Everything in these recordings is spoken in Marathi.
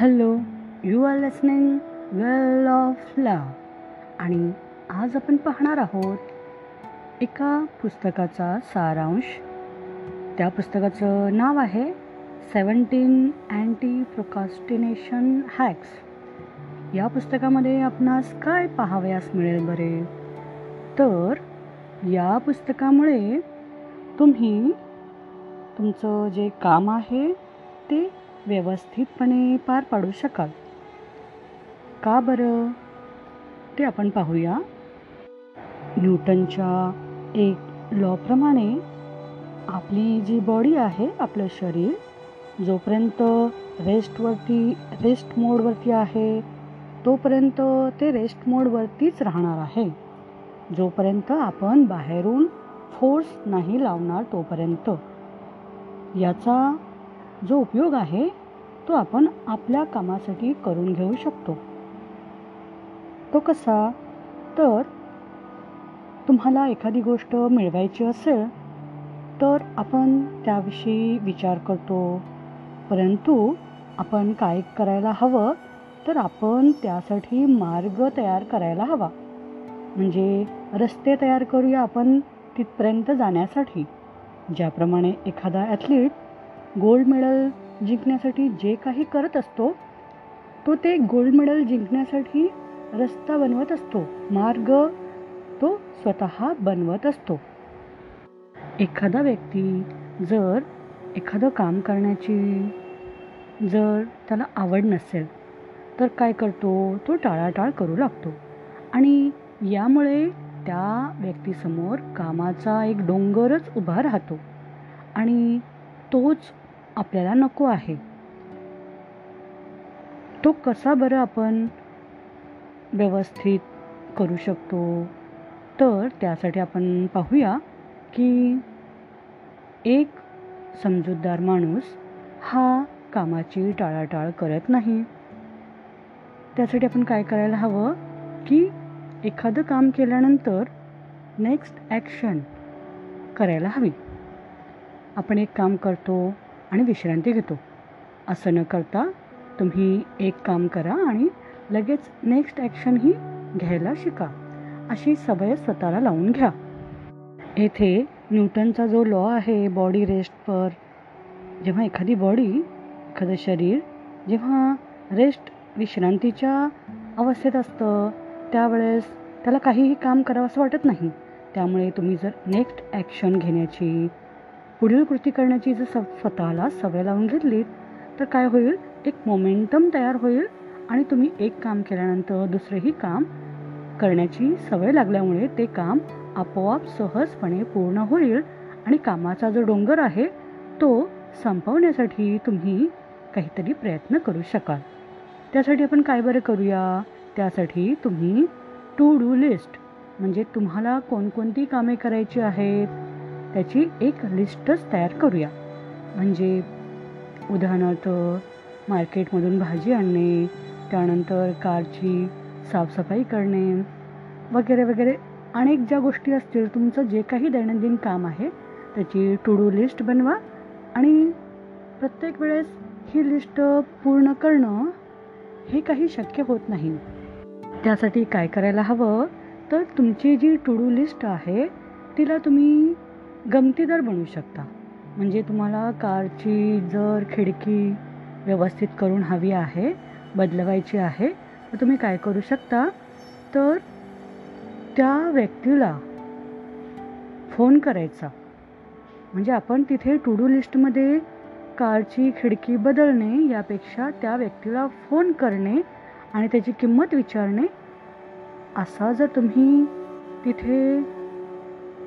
Hello you are listening well of love आणि आज आपण पाहणार आहोत एका पुस्तकाचा सारांश. त्या पुस्तकाचं नाव आहे सेवन्टीन अँटी प्रोकास्टिनेशन हॅक्स या पुस्तकामध्ये आपणास काय पाहावयास मिळेल बरे? तर या पुस्तकामुळे तुम्ही तुमचं जे काम आहे ते व्यवस्थितपणे पार पाडू शकाल. का बरं? ते आपण पाहूया. न्यूटनच्या एक लॉप्रमाणे आपली जी बॉडी आहे आपलं शरीर जोपर्यंत रेस्टवरती रेस्ट मोडवरती आहे तोपर्यंत ते रेस्ट मोडवरतीच राहणार आहे. जोपर्यंत आपण बाहेरून फोर्स नाही लावणार तोपर्यंत. याचा जो उपयोग आहे तो आपण आपल्या कामासाठी करून घेऊ शकतो. तो कसा? तर तुम्हाला एखादी गोष्ट मिळवायची असेल तर आपण त्याविषयी विचार करतो. परंतु आपण काय करायला हवं तर आपण त्यासाठी मार्ग तयार करायला हवा. म्हणजे रस्ते तयार करूया आपण तिथपर्यंत जाण्यासाठी. ज्याप्रमाणे एखादा ॲथलीट गोल्ड मेडल जिंकण्यासाठी जे काही करत असतो तो ते गोल्ड मेडल जिंकण्यासाठी रस्ता बनवत असतो. मार्ग तो स्वतः बनवत असतो. एखादा व्यक्ती जर एखादं काम करण्याची जर त्याला आवड नसेल तर काय करतो? तो टाळाटाळ करू लागतो. आणि यामुळे त्या व्यक्तीसमोर कामाचा एक डोंगरच उभा राहतो. आणि तोच आपल्याला नको आहे. तो कसा बरं आपण व्यवस्थित करू शकतो? तर त्यासाठी आपण पाहूया की एक समजूतदार माणूस हा कामाची टाळाटाळ करत नाही. त्यासाठी आपण काय करायला हवं? की एखादं काम केल्यानंतर नेक्स्ट ॲक्शन करायला हवी. आपण एक काम करतो आणि विश्रांती घेतो. असं न करता तुम्ही एक काम करा आणि लगेच नेक्स्ट ॲक्शनही घ्यायला शिका. अशी सवय स्वतःला लावून घ्या. येथे न्यूटनचा जो लॉ आहे बॉडी रेस्टवर जेव्हा एखादी बॉडी एखादं शरीर जेव्हा रेस्ट विश्रांतीच्या अवस्थेत असतं त्यावेळेस त्याला काहीही काम करावं असं वाटत नाही. त्यामुळे तुम्ही जर नेक्स्ट ॲक्शन घेण्याची पुढील कृती करण्याची जर स स्वतःला सवय लावून घेतली तर काय होईल? एक मोमेंटम तयार होईल आणि तुम्ही एक काम केल्यानंतर दुसरेही काम करण्याची सवय लागल्यामुळे ते काम आपोआप सहजपणे पूर्ण होईल आणि कामाचा जो डोंगर आहे तो संपवण्यासाठी तुम्ही काहीतरी प्रयत्न करू शकाल. त्यासाठी आपण काय बरं करूया? त्यासाठी तुम्ही टू डू लिस्ट म्हणजे तुम्हाला कोणकोणती कामे करायची आहेत? त्याची एक लिस्टच तयार करूया. म्हणजे उदाहरणार्थ मार्केटमधून भाजी आणणे त्यानंतर कारची साफसफाई करणे वगैरे वगैरे. अनेक ज्या गोष्टी असतील तुमचं जे काही दैनंदिन काम आहे त्याची टू डू लिस्ट बनवा आणि प्रत्येक वेळेस ही लिस्ट पूर्ण करणं हे काही शक्य होत नाही. त्यासाठी काय करायला हवं? तर तुमची जी टू डू लिस्ट आहे तिला तुम्ही गमतीदार बनवू शकता. म्हणजे तुम्हाला कारची जर खिडकी व्यवस्थित करून हवी आहे बदलवायची आहे तर तुम्ही काय करू शकता? तर त्या व्यक्तीला फोन करायचा. म्हणजे आपण तिथे टू डू लिस्टमध्ये कारची खिडकी बदलणे यापेक्षा त्या व्यक्तीला फोन करणे आणि त्याची किंमत विचारणे असा जर तुम्ही तिथे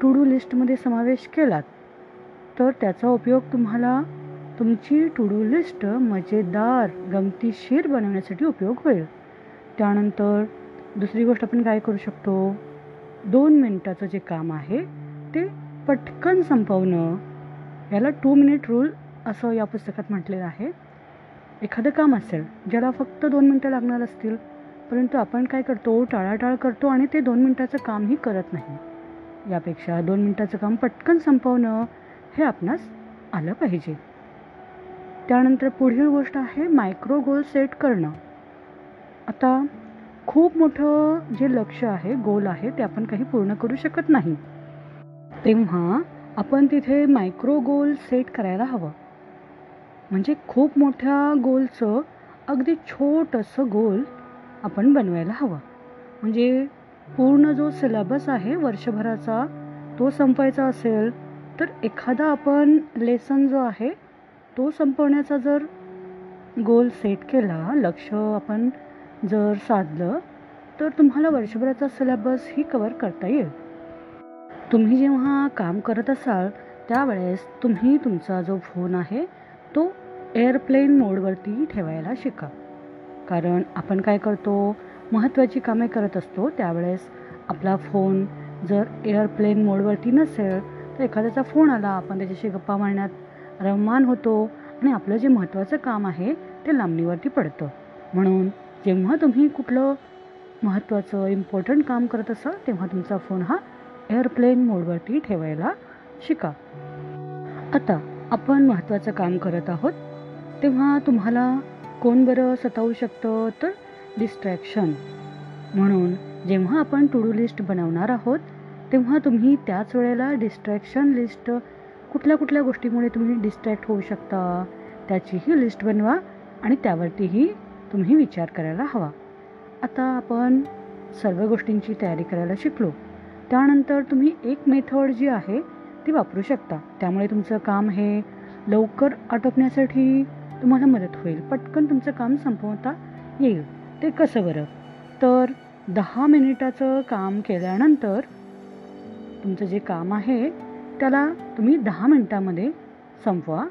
टू डू लिस्टमध्ये समावेश केलात तर त्याचा उपयोग तुम्हाला तुमची टू डू लिस्ट मजेदार गमतीशीर बनवण्यासाठी उपयोग होईल. त्यानंतर दुसरी गोष्ट आपण काय करू शकतो? दोन मिनटाचं जे काम आहे ते पटकन संपवणं. याला टू मिनिट रूल असं या पुस्तकात म्हटलेलं आहे. एखादं काम असेल ज्याला फक्त दोन मिनटं लागणार असतील परंतु आपण काय करतो? टाळाटाळ करतो आणि ते दोन मिनटाचं कामही करत नाही. यापेक्षा दोन मिनटाचं काम पटकन संपवणं हे आपणास आलं पाहिजे. त्यानंतर पुढील गोष्ट आहे मायक्रो गोल सेट करणं. आता खूप मोठं जे लक्ष आहे गोल आहे ते आपण काही पूर्ण करू शकत नाही. तेव्हा आपण तिथे मायक्रो गोल सेट करायला हवं. म्हणजे खूप मोठ्या गोलचं अगदी छोटंसं गोल आपण बनवायला हवं. म्हणजे पूर्ण जो सिलेबस आहे वर्षभराचा तो संपवायचा असेल तर एखादा आपण लेसन जो आहे तो संपवण्याचा जर गोल सेट केला लक्ष आपण जर साधलं तर तुम्हाला वर्षभराचा सिलेबस ही कवर करता येईल. तुम्ही जेव्हा काम करत असाल त्यावेळेस तुम्ही तुमचा जो फोन आहे तो एअरप्लेन मोडवरती ठेवायला शिका. कारण आपण काय करतो महत्त्वाची कामे करत असतो त्यावेळेस आपला फोन जर एअरप्लेन मोडवरती नसेल तर एखाद्याचा फोन आला आपण त्याच्याशी गप्पा मारण्यात रममान होतो आणि आपलं जे महत्त्वाचं काम आहे ते लांबणीवरती पडतं. म्हणून जेव्हा तुम्ही कुठलं महत्त्वाचं इम्पॉर्टंट काम करत असाल तेव्हा तुमचा फोन हा एअरप्लेन मोडवरती ठेवायला शिका. आता आपण महत्त्वाचं काम करत आहोत. तेव्हा तुम्हाला कोण बरं सतावू शकतं? तर डिस्ट्रॅक्शन म्हणून जेव्हा आपण टू डू लिस्ट बनवणार आहोत तेव्हा तुम्ही त्याच वेळेला डिस्ट्रॅक्शन लिस्ट कुठल्या कुठल्या गोष्टीमुळे तुम्ही डिस्ट्रॅक्ट होऊ शकता त्याचीही लिस्ट बनवा आणि त्यावरतीही तुम्ही विचार करायला हवा. आता आपण सर्व गोष्टींची तयारी करायला शिकलो. त्यानंतर तुम्ही एक मेथड जी आहे ती वापरू शकता. त्यामुळे तुमचं काम हे लवकर आटोपण्यासाठी तुम्हाला मदत होईल. पटकन तुमचं काम संपवता येईल. ते कसं बरं? तर दहा मिनिटाचं काम केल्यानंतर तुमचं जे काम आहे त्याला तुम्ही दहा मिनटामध्ये संपवा.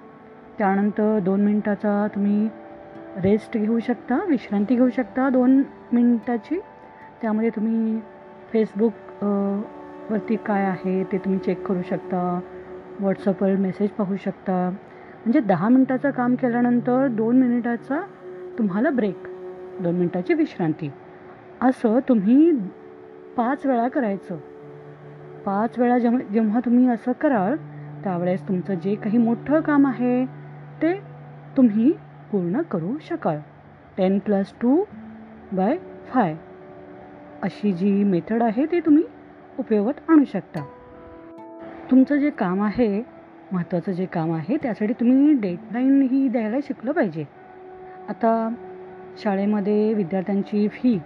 त्यानंतर दोन मिनटाचा तुम्ही रेस्ट घेऊ शकता विश्रांती घेऊ शकता दोन मिनटाची. त्यामध्ये तुम्ही फेसबुक वरती काय आहे ते तुम्ही चेक करू शकता. व्हॉट्सअपवर मेसेज पाहू शकता. म्हणजे दहा मिनटाचं काम केल्यानंतर दोन मिनिटाचा तुम्हाला ब्रेक दोन मिनटाची विश्रांती. असं तुम्ही पाच वेळा करायचं. पाच वेळा जेव्हा जेव्हा तुम्ही असं कराल त्यावेळेस तुमचं जे काही मोठं काम आहे ते तुम्ही पूर्ण करू शकाल. Ten plus two by five. अशी जी मेथड आहे ती तुम्ही उपयोगात आणू शकता. तुमचं जे काम आहे महत्त्वाचं जे काम आहे त्यासाठी तुम्ही डेडलाईन ही द्यायला शिकलं पाहिजे. आता शाळेमध्ये विद्यार्थ्यांची फी.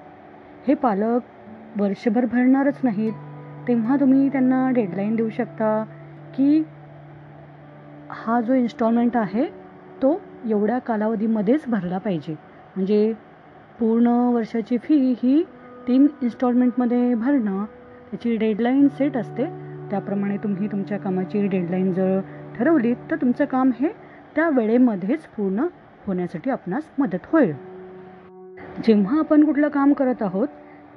हे पालक वर्षभर भरणारच नाहीत. तेव्हा तुम्ही त्यांना डेडलाईन देऊ शकता की हा जो इन्स्टॉलमेंट आहे तो एवढ्या कालावधीमध्येच भरला पाहिजे. म्हणजे पूर्ण वर्षाची फी ही तीन इन्स्टॉलमेंटमध्ये भरणं त्याची डेडलाईन सेट असते. त्याप्रमाणे तुम्ही तुमच्या कामाची डेडलाईन जर ठरवलीत तर तुमचं काम हे त्या वेळेमध्येच पूर्ण होण्यासाठी आपणास मदत होईल. जेव्हा आपण कुठलं काम करत आहोत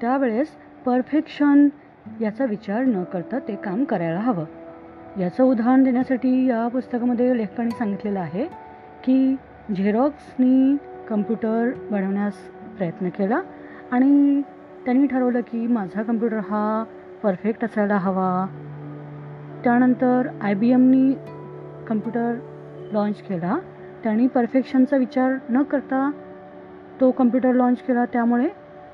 त्यावेळेस परफेक्शन याचा विचार न करता ते काम करायला हवं. याचं उदाहरण देण्यासाठी या पुस्तकामध्ये लेखकाने सांगितलेलं आहे की झेरॉक्सनी कम्प्युटर बनवण्यास प्रयत्न केला आणि त्यांनी ठरवलं की माझा कम्प्युटर हा परफेक्ट असायला हवा. त्यानंतर आय बी एमनी कम्प्युटर लॉन्च केला. त्यांनी परफेक्शनचा विचार न करता तो कम्प्युटर लॉन्च केला त्यामुळे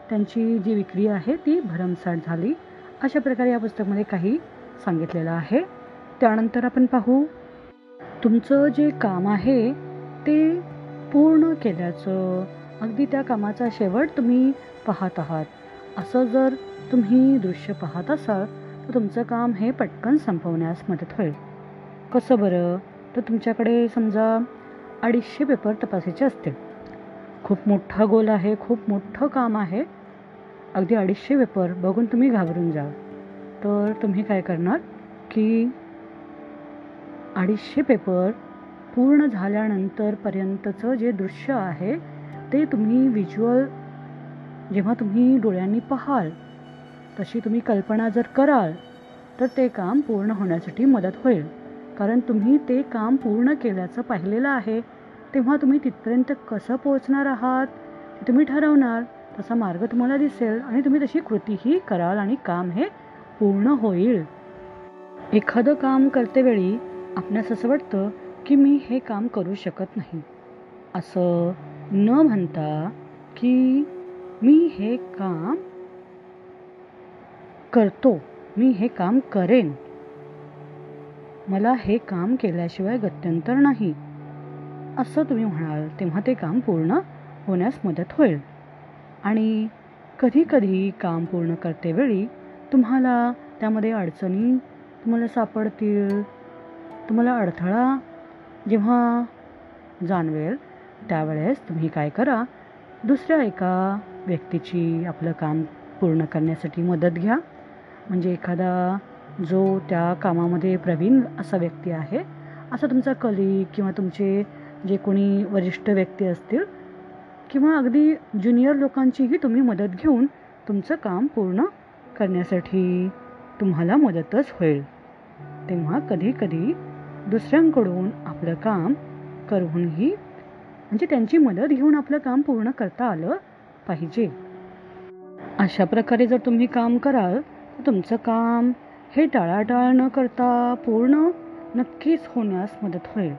त्यांची जी विक्री आहे ती भरमसाठ झाली. अशा प्रकारे या पुस्तकामध्ये काही सांगितलेलं आहे. त्यानंतर आपण पाहू तुमचं जे काम आहे ते पूर्ण केल्याचं. अगदी त्या कामाचा शेवट तुम्ही पाहत आहात. असं जर तुम्ही दृश्य पाहत असाल तर तुमचं काम हे पटकन संपवण्यास मदत होईल. कसं बरं? तर तुमच्याकडे समजा अडीचशे पेपर तपासायचे असतील. खूप मोठा गोल आहे खूप मोठं काम आहे. अगदी अडीचशे पेपर बघून तुम्ही घाबरून जा. तर तुम्ही काय करणार की अडीचशे पेपर पूर्ण झाल्यानंतरपर्यंतचं जे दृश्य आहे ते तुम्ही व्हिज्युअल जेव्हा तुम्ही डोळ्यांनी पाहाल तशी तुम्ही कल्पना जर कराल तर ते काम पूर्ण होण्यासाठी मदत होईल. कारण तुम्ही ते काम पूर्ण केल्याचं पाहिलेलं आहे. तेव्हा तुम्ही तिथपर्यंत कसं पोहोचणार आहात? ते तुम्ही ठरवणार. तसा मार्ग तुम्हाला दिसेल आणि तुम्ही तशी कृतीही कराल आणि काम हे पूर्ण होईल. एखादं काम करतेवेळी आपणास असं वाटतं की मी हे काम करू शकत नाही. असं न म्हणता की मी हे काम करतो. मी हे काम करेन. मला हे काम केल्याशिवाय गत्यंतर नाही. असं तुम्ही म्हणाल तेव्हा ते काम पूर्ण होण्यास मदत होईल. आणि कधीकधी काम पूर्ण करतेवेळी तुम्हाला त्यामध्ये अडचणी तुम्हाला सापडतील. तुम्हाला अडथळा जेव्हा जाणवेल त्यावेळेस तुम्ही काय करा दुसऱ्या एका व्यक्तीची आपलं काम पूर्ण करण्यासाठी मदत घ्या. म्हणजे एखादा जो त्या कामामध्ये प्रवीण असा व्यक्ती आहे असा तुमचा कलिग किंवा तुमचे जे कोणी वरिष्ठ व्यक्ती असतील किंवा अगदी ज्युनियर लोकांचीही तुम्ही मदत घेऊन तुमचं काम पूर्ण करण्यासाठी तुम्हाला मदतच होईल. तेव्हा कधी कधी दुसऱ्यांकडून आपलं काम करूनही म्हणजे त्यांची मदत घेऊन आपलं काम पूर्ण करता आलं पाहिजे. अशा प्रकारे जर तुम्ही काम कराल तर तुमचं काम हे टाळाटाळ न करता पूर्ण नक्कीच होण्यास मदत होईल.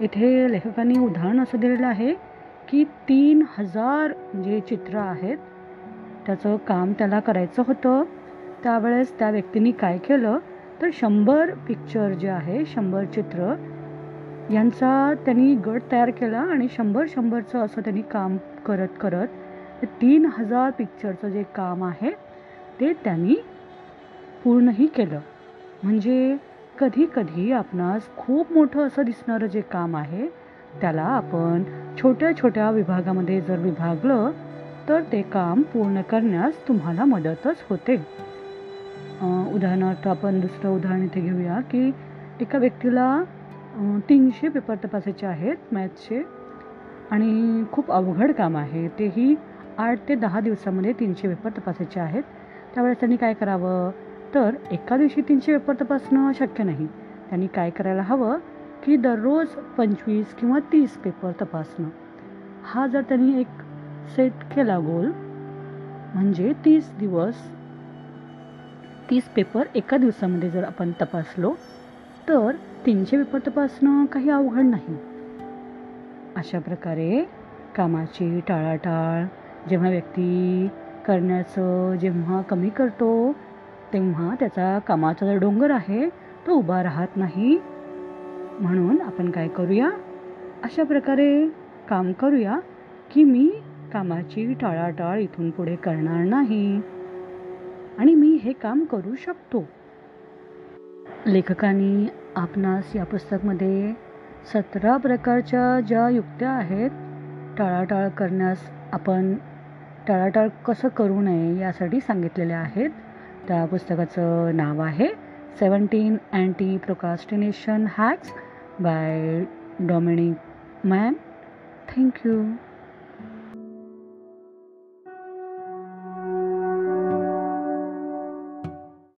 इथे लेखकांनी उदाहरण असं दिलेलं आहे की तीन हजार जे चित्र आहेत त्याचं काम त्याला करायचं होतं. त्यावेळेस त्या व्यक्तीने काय केलं? तर शंभर पिक्चर जे आहे शंभर चित्र यांचा त्यांनी गट तयार केला आणि शंभर शंभरचं असं त्यांनी काम करत करत ते तीन हजार पिक्चरचं जे काम आहे ते त्यांनी पूर्णही केलं. म्हणजे कधी कधी आपणास खूप मोठं असं दिसणारं जे काम आहे त्याला आपण छोट्या छोट्या विभागामध्ये जर विभागलं तर ते काम पूर्ण करण्यास तुम्हाला मदतच होते. उदाहरणार्थ आपण दुसरं उदाहरण इथे घेऊया की एका व्यक्तीला तीनशे पेपर तपासायचे आहेत मॅथ्सचे आणि खूप अवघड काम आहे. तेही आठ ते दहा दिवसामध्ये तीनशे पेपर तपासायचे आहेत. त्यावेळेस त्यांनी काय करावं? तर एका दिवशी तीनशे पेपर तपासणं शक्य नाही. त्यांनी काय करायला हवं? की दररोज पंचवीस किंवा तीस पेपर तपासणं. हा जर त्यांनी एक सेट केला गोल म्हणजे तीस दिवस तीस पेपर एका दिवसामध्ये जर आपण तपासलो तर तीनशे पेपर तपासणं काही अवघड नाही. अशा प्रकारे कामाची टाळाटाळ जेव्हा व्यक्ती करण्याचं जेव्हा कमी करतो तेव्हा त्याचा कामाचा जो डोंगर आहे तो उभा राहत नाही. म्हणून आपण काय करूया? अशा प्रकारे काम करूया की मी कामाची टाळाटाळ इथून पुढे करणार नाही आणि मी हे काम करू शकतो. लेखकांनी आपणास या पुस्तकमध्ये सतरा प्रकारच्या ज्या युक्त्या आहेत टाळाटाळ करण्यास आपण टाळाटाळ कसं करू नये यासाठी सांगितलेल्या आहेत. त्या पुस्तकाचं नाव आहे seventeen anti procrastination hacks by Dominic Mann thank you